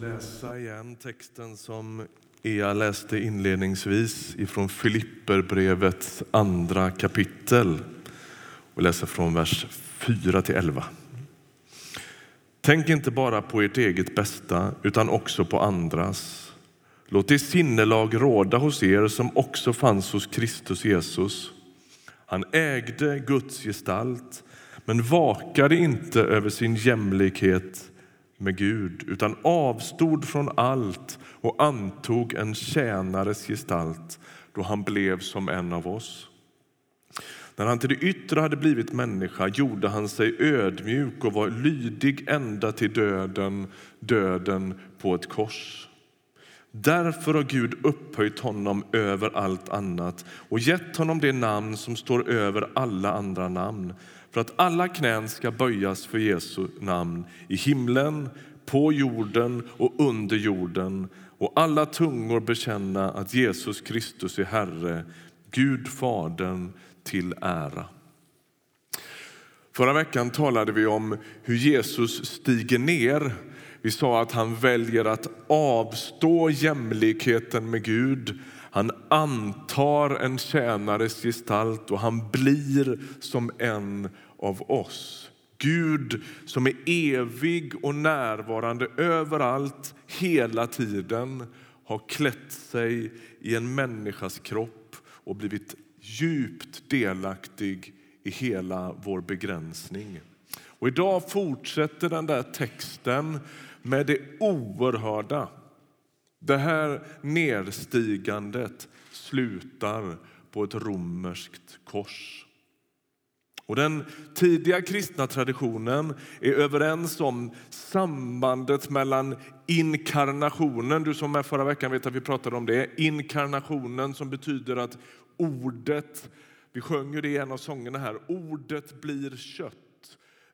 läsa igen texten som Ea läste inledningsvis ifrån Filipperbrevets andra kapitel och läser från vers 4 till 11. Tänk inte bara på ert eget bästa utan också på andras. Låt det sinnelag råda hos er som också fanns hos Kristus Jesus. Han ägde Guds gestalt men vakade inte över sin jämlikhet med Gud utan avstod från allt och antog en tjänares gestalt då han blev som en av oss. När han till det yttre hade blivit människa gjorde han sig ödmjuk och var lydig ända till döden, döden på ett kors. Därför har Gud upphöjt honom över allt annat och gett honom det namn som står över alla andra namn för att alla knän ska böjas för Jesu namn i himlen, på jorden och under jorden och alla tungor bekänna att Jesus Kristus är Herre, Gud Fadern till ära. Förra veckan talade vi om hur Jesus stiger ner. Vi sa att han väljer att avstå jämlikheten med Gud. Han antar en tjänares gestalt och han blir som en av oss. Gud som är evig och närvarande överallt, hela tiden har klätt sig i en människas kropp och blivit djupt delaktig i hela vår begränsning. Och idag fortsätter den där texten med det oerhörda. Det här nedstigandet slutar på ett romerskt kors. Och den tidiga kristna traditionen är överens om sambandet mellan inkarnationen. Du som är förra veckan vet att vi pratade om det. Inkarnationen som betyder att ordet, vi sjöng det i en av sångerna här, ordet blir kött.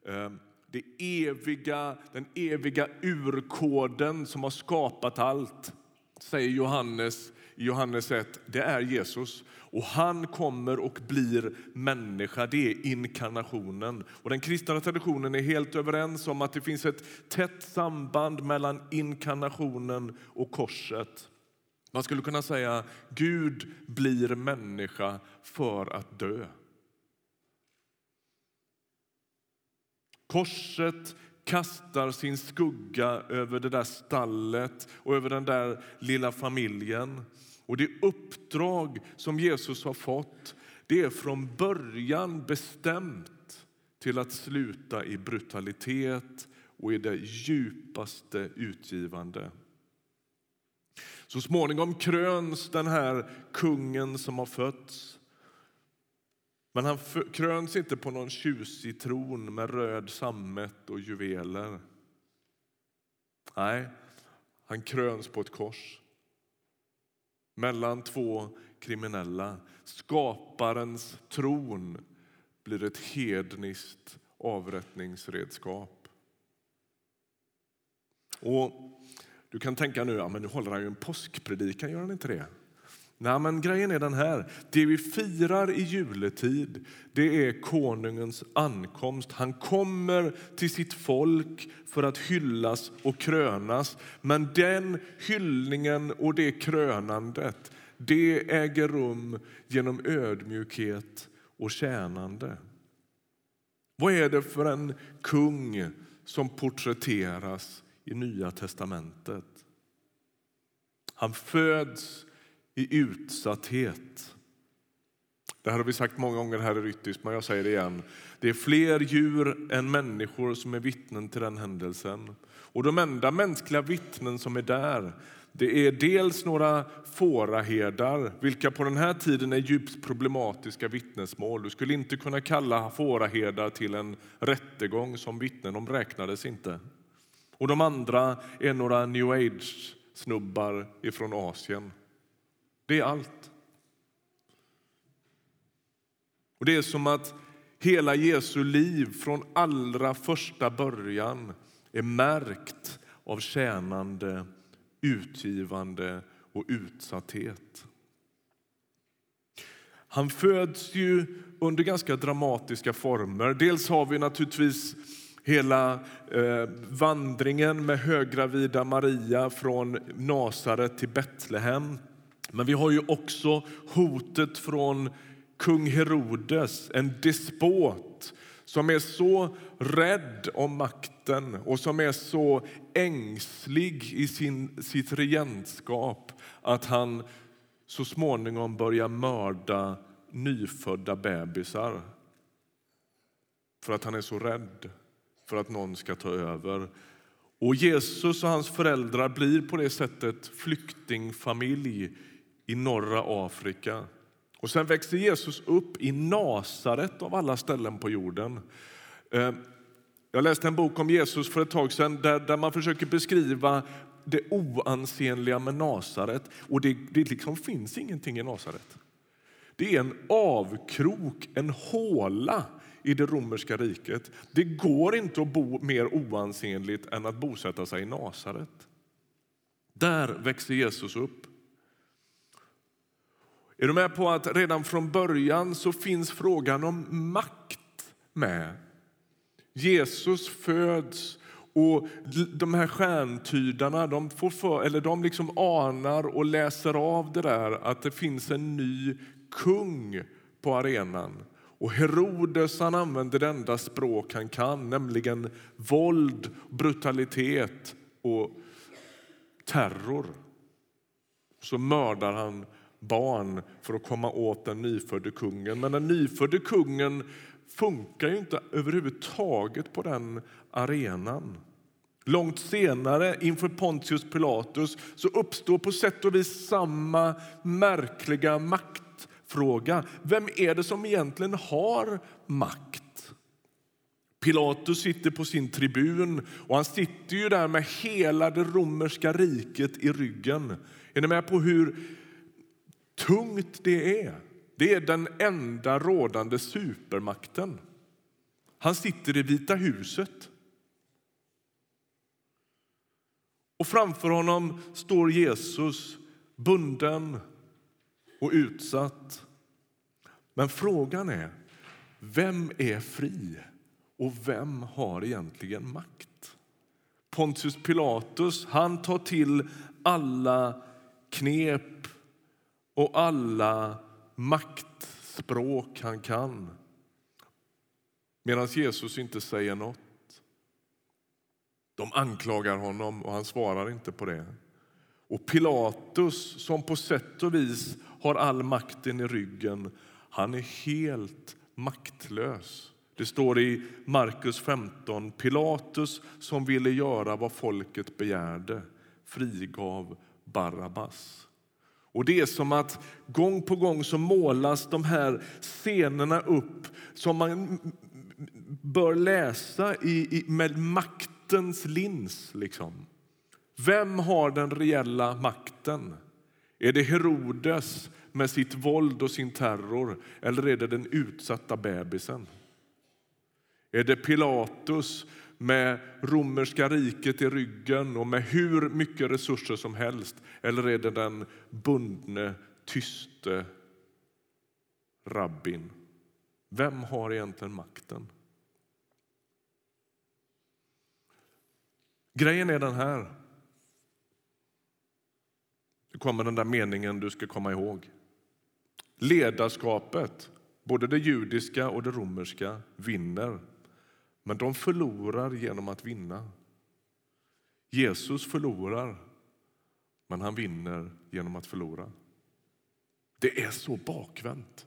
Ehm, det eviga, den eviga urkoden som har skapat allt, säger Johannes i Johannes 1, det är Jesus. Och han kommer och blir människa. Det är inkarnationen. Och den kristna traditionen är helt överens om att det finns ett tätt samband mellan inkarnationen och korset. Man skulle kunna säga att Gud blir människa för att dö. Korset kastar sin skugga över det där stallet och över den där lilla familjen. Och det uppdrag som Jesus har fått det är från början bestämt till att sluta i brutalitet och i det djupaste utgivande. Så småningom kröns den här kungen som har fötts. Men han kröns inte på någon tjusig tron med röd sammet och juveler. Nej, han kröns på ett kors mellan två kriminella. Skaparens tron blir ett hedniskt avrättningsredskap. Och du kan tänka nu, ja, men nu håller han ju en påskpredikan, gör han inte det? Nej, men grejen är den här. Det vi firar i juletid, det är konungens ankomst. Han kommer till sitt folk för att hyllas och krönas. Men den hyllningen och det krönandet, det äger rum genom ödmjukhet och tjänande. Vad är det för en kung som porträtteras i Nya testamentet? Han föds i utsatthet. Det här har vi sagt många gånger här i Ryttis, men jag säger det igen. Det är fler djur än människor som är vittnen till den händelsen. Och de enda mänskliga vittnen som är där det är dels några fåraherdar, vilka på den här tiden är djupt problematiska vittnesmål. Du skulle inte kunna kalla fåraherdar till en rättegång som vittnen, de räknades inte. Och de andra är några new age-snubbar ifrån Asien. Det är allt. Och Det är som att hela Jesu liv från allra första början är märkt av tjänande, utgivande och utsatthet. Han föds ju under ganska dramatiska former. Dels har vi naturligtvis Hela eh, vandringen med höggravida Maria från Nasaret till Betlehem. Men vi har ju också hotet från kung Herodes, en despot som är så rädd om makten och som är så ängslig i sin, sitt regentskap att han så småningom börjar mörda nyfödda bebisar för att han är så rädd för att någon ska ta över. Och Jesus och hans föräldrar blir på det sättet flyktingfamilj i norra Afrika. Och Sen växer Jesus upp i Nasaret, av alla ställen på jorden. Eh, jag läste en bok om Jesus för ett tag sedan där, där man försöker beskriva det oansenliga med Nasaret. Och det, det liksom finns ingenting i Nasaret. Det är en avkrok, en håla i det romerska riket. Det går inte att bo mer oansenligt än att bosätta sig i Nasaret. Där växer Jesus upp. Är du med på att redan från början så finns frågan om makt med? Jesus föds och de här stjärntydarna de, får för, eller de liksom anar och läser av det där att det finns en ny kung på arenan. Och Herodes han använder det enda språk han kan, nämligen våld, brutalitet och terror. Så mördar han barn för att komma åt den nyfödde kungen. Men den nyfödde kungen funkar ju inte överhuvudtaget på den arenan. Långt senare, inför Pontius Pilatus, så uppstår på sätt och vis samma märkliga maktfråga. Vem är det som egentligen har makt? Pilatus sitter på sin tribun och han sitter ju där med hela det romerska riket i ryggen. Är ni med på hur tungt det är. Det är den enda rådande supermakten. Han sitter i Vita huset. Och framför honom står Jesus bunden och utsatt. Men frågan är, vem är fri och vem har egentligen makt? Pontius Pilatus han tar till alla knep och alla maktspråk han kan medan Jesus inte säger något. De anklagar honom och han svarar inte på det. Och Pilatus, som på sätt och vis har all makten i ryggen, han är helt maktlös. Det står i Markus 15. Pilatus, som ville göra vad folket begärde, frigav Barabbas. Och Det är som att gång på gång så målas de här scenerna upp som man bör läsa i, i, med maktens lins. Liksom. Vem har den reella makten? Är det Herodes med sitt våld och sin terror eller är det den utsatta bebisen? Är det Pilatus med romerska riket i ryggen och med hur mycket resurser som helst? Eller är det den bundne, tyste rabbin? Vem har egentligen makten? Grejen är den här. Nu kommer den där meningen du ska komma ihåg. Ledarskapet, både det judiska och det romerska, vinner men de förlorar genom att vinna. Jesus förlorar, men han vinner genom att förlora. Det är så bakvänt.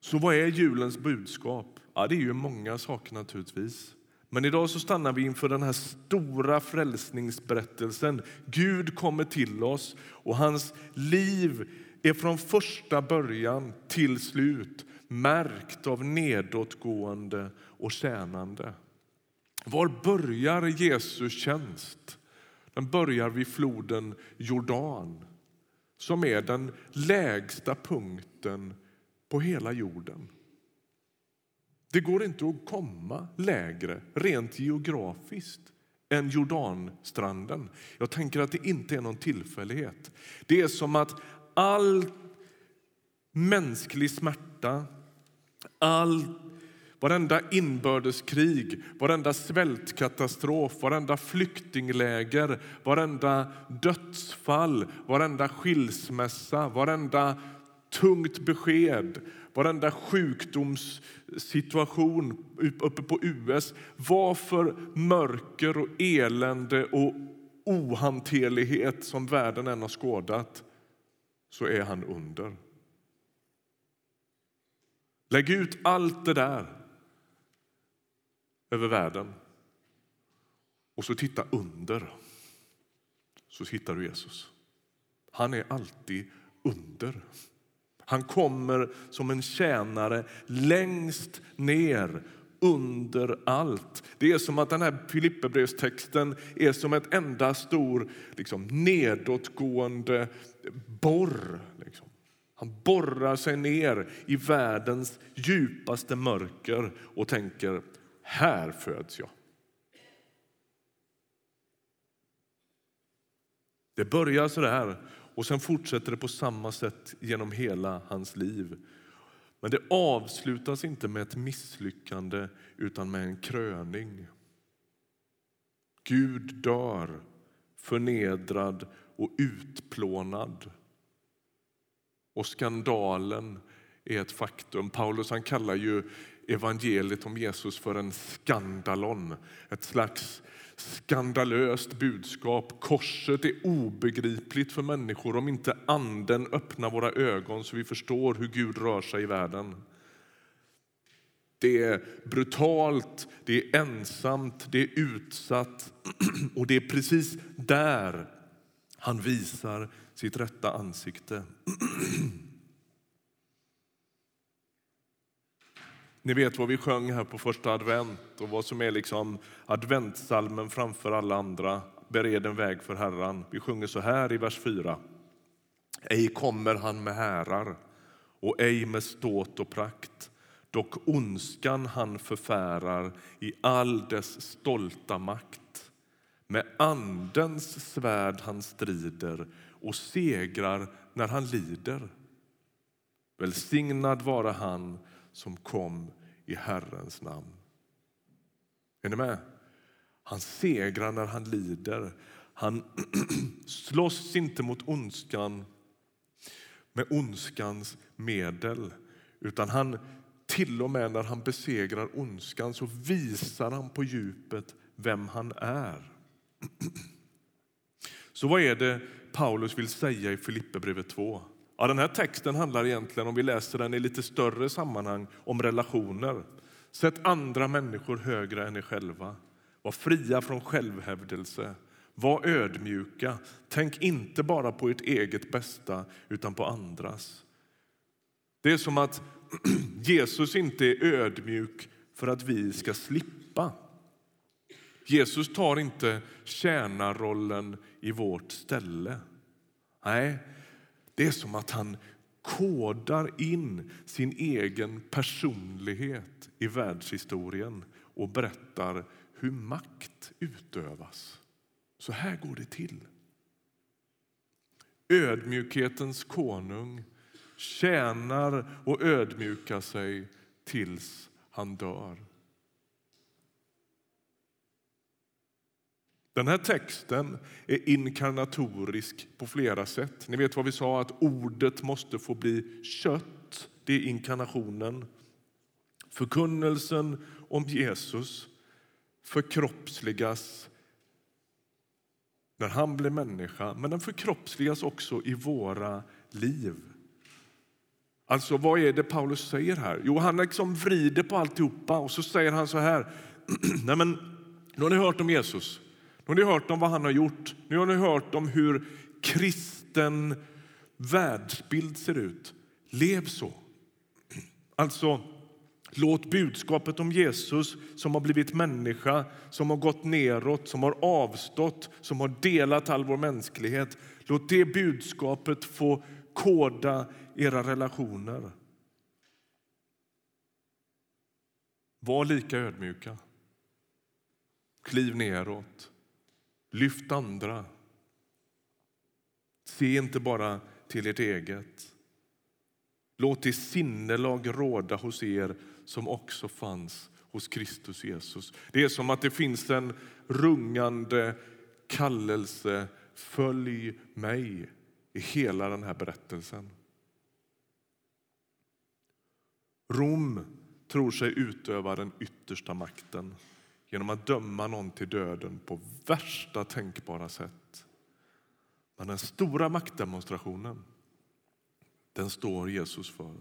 Så vad är julens budskap? Ja, det är ju många saker naturligtvis. Men idag så stannar vi inför den här stora frälsningsberättelsen. Gud kommer till oss och hans liv är från första början till slut märkt av nedåtgående och tjänande. Var börjar Jesu tjänst? Den börjar vid floden Jordan som är den lägsta punkten på hela jorden. Det går inte att komma lägre rent geografiskt än Jordanstranden. Jag tänker att det inte är någon tillfällighet. Det är som att all mänsklig smärta, all, varenda inbördeskrig, varenda svältkatastrof, varenda flyktingläger, varenda dödsfall, varenda skilsmässa, varenda tungt besked, varenda sjukdomssituation uppe på US. Vad för mörker och elände och ohanterlighet som världen än har skådat, så är han under. Lägg ut allt det där över världen och så titta under. Så hittar du Jesus. Han är alltid under. Han kommer som en tjänare längst ner under allt. Det är som att den här Filipperbrevstexten är som ett enda stor liksom, nedåtgående borr. Liksom. Han borrar sig ner i världens djupaste mörker och tänker, här föds jag. Det börjar så där och sen fortsätter det på samma sätt genom hela hans liv. Men det avslutas inte med ett misslyckande utan med en kröning. Gud dör förnedrad och utplånad. Och skandalen är ett faktum. Paulus han kallar ju evangeliet om Jesus för en skandalon. Ett slags skandalöst budskap. Korset är obegripligt för människor om inte Anden öppnar våra ögon så vi förstår hur Gud rör sig i världen. Det är brutalt, det är ensamt, det är utsatt och det är precis där han visar sitt rätta ansikte. Ni vet vad vi sjöng här på första advent och vad som är liksom adventsalmen framför alla andra. Bered en väg för Herren. Vi sjunger så här i vers 4. Ej kommer han med härar och ej med ståt och prakt. Dock ondskan han förfärar i all dess stolta makt. Med andens svärd han strider och segrar när han lider. Välsignad vare han som kom i Herrens namn. Är ni med? Han segrar när han lider. Han slåss inte mot ondskan med ondskans medel utan han till och med när han besegrar ondskan så visar han på djupet vem han är. Så vad är det Paulus vill säga i Filipperbrevet 2? Ja, den här texten handlar egentligen, om vi läser den i lite större sammanhang, om relationer. Sätt andra människor högre än er själva. Var fria från självhävdelse. Var ödmjuka. Tänk inte bara på ert eget bästa, utan på andras. Det är som att Jesus inte är ödmjuk för att vi ska slippa. Jesus tar inte tjänarrollen i vårt ställe. Nej, det är som att han kodar in sin egen personlighet i världshistorien och berättar hur makt utövas. Så här går det till. Ödmjukhetens konung tjänar och ödmjukar sig tills han dör. Den här texten är inkarnatorisk på flera sätt. Ni vet vad vi sa, att ordet måste få bli kött. Det är inkarnationen. Förkunnelsen om Jesus förkroppsligas när han blir människa, men den förkroppsligas också i våra liv. Alltså, vad är det Paulus säger här? Jo, han liksom vrider på alltihopa och så säger han så här. Nej, men, nu har ni hört om Jesus. Nu har ni hört om vad han har gjort. Nu har ni hört om hur kristen världsbild ser ut. Lev så. Alltså, låt budskapet om Jesus som har blivit människa, som har gått neråt, som har avstått, som har delat all vår mänsklighet. Låt det budskapet få koda era relationer. Var lika ödmjuka. Kliv neråt. Lyft andra. Se inte bara till ert eget. Låt det sinnelag råda hos er som också fanns hos Kristus Jesus. Det är som att det finns en rungande kallelse. Följ mig i hela den här berättelsen. Rom tror sig utöva den yttersta makten genom att döma någon till döden på värsta tänkbara sätt. Men den stora maktdemonstrationen, den står Jesus för.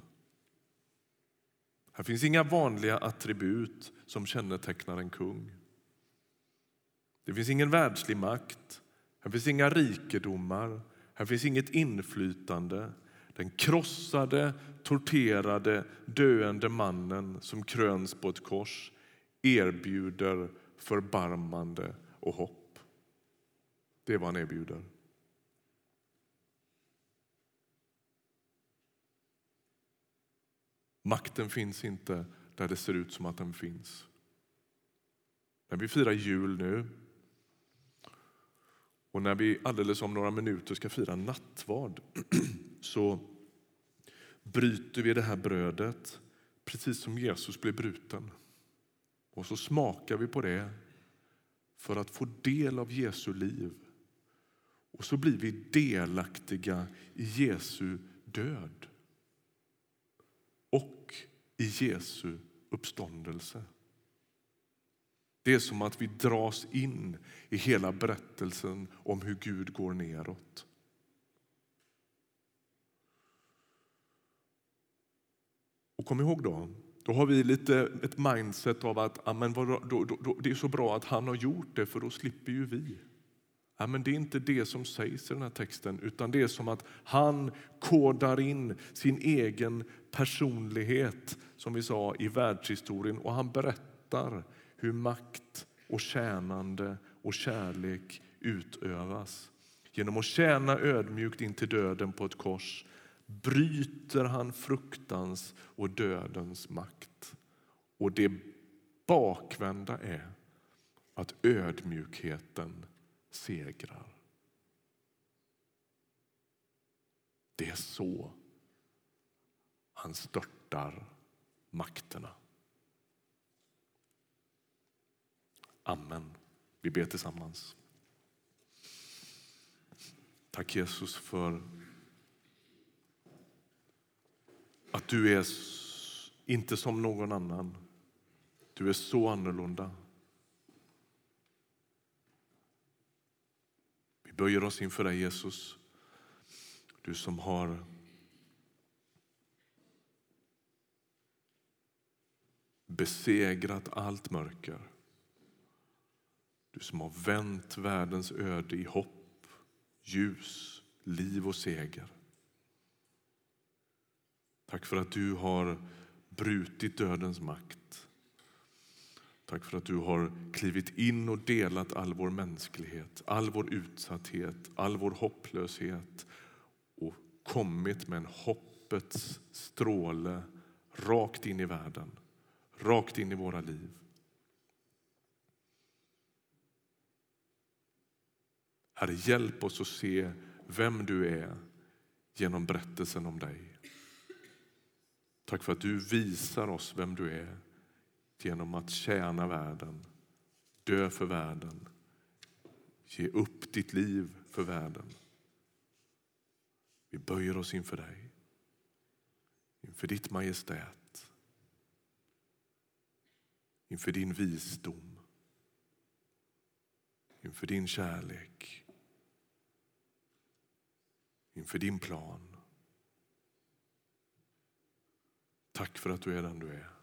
Här finns inga vanliga attribut som kännetecknar en kung. Det finns ingen världslig makt, här finns inga rikedomar, här finns inget inflytande. Den krossade, torterade, döende mannen som kröns på ett kors erbjuder förbarmande och hopp. Det är vad han erbjuder. Makten finns inte där det ser ut som att den finns. När vi firar jul nu och när vi alldeles om några minuter ska fira nattvard så bryter vi det här brödet precis som Jesus blev bruten. Och så smakar vi på det för att få del av Jesu liv. Och så blir vi delaktiga i Jesu död och i Jesu uppståndelse. Det är som att vi dras in i hela berättelsen om hur Gud går neråt. Och kom ihåg då, då har vi lite ett mindset av att amen, då, då, då, det är så bra att han har gjort det för då slipper ju vi. Ja, men det är inte det som sägs i den här texten utan det är som att han kodar in sin egen personlighet som vi sa i världshistorien och han berättar hur makt och tjänande och kärlek utövas. Genom att tjäna ödmjukt in till döden på ett kors bryter han fruktans och dödens makt. Och det bakvända är att ödmjukheten segrar. Det är så han störtar makterna. Amen. Vi ber tillsammans. Tack Jesus för att du är inte som någon annan. Du är så annorlunda. Vi böjer oss inför dig Jesus. Du som har besegrat allt mörker. Du som har vänt världens öde i hopp, ljus, liv och seger. Tack för att du har brutit dödens makt. Tack för att du har klivit in och delat all vår mänsklighet, all vår utsatthet, all vår hopplöshet och kommit med en hoppets stråle rakt in i världen, rakt in i våra liv. Herre, hjälp oss att se vem du är genom berättelsen om dig. Tack för att du visar oss vem du är genom att tjäna världen, dö för världen, ge upp ditt liv för världen. Vi böjer oss inför dig, inför ditt majestät, inför din visdom, inför din kärlek inför din plan. Tack för att du är den du är.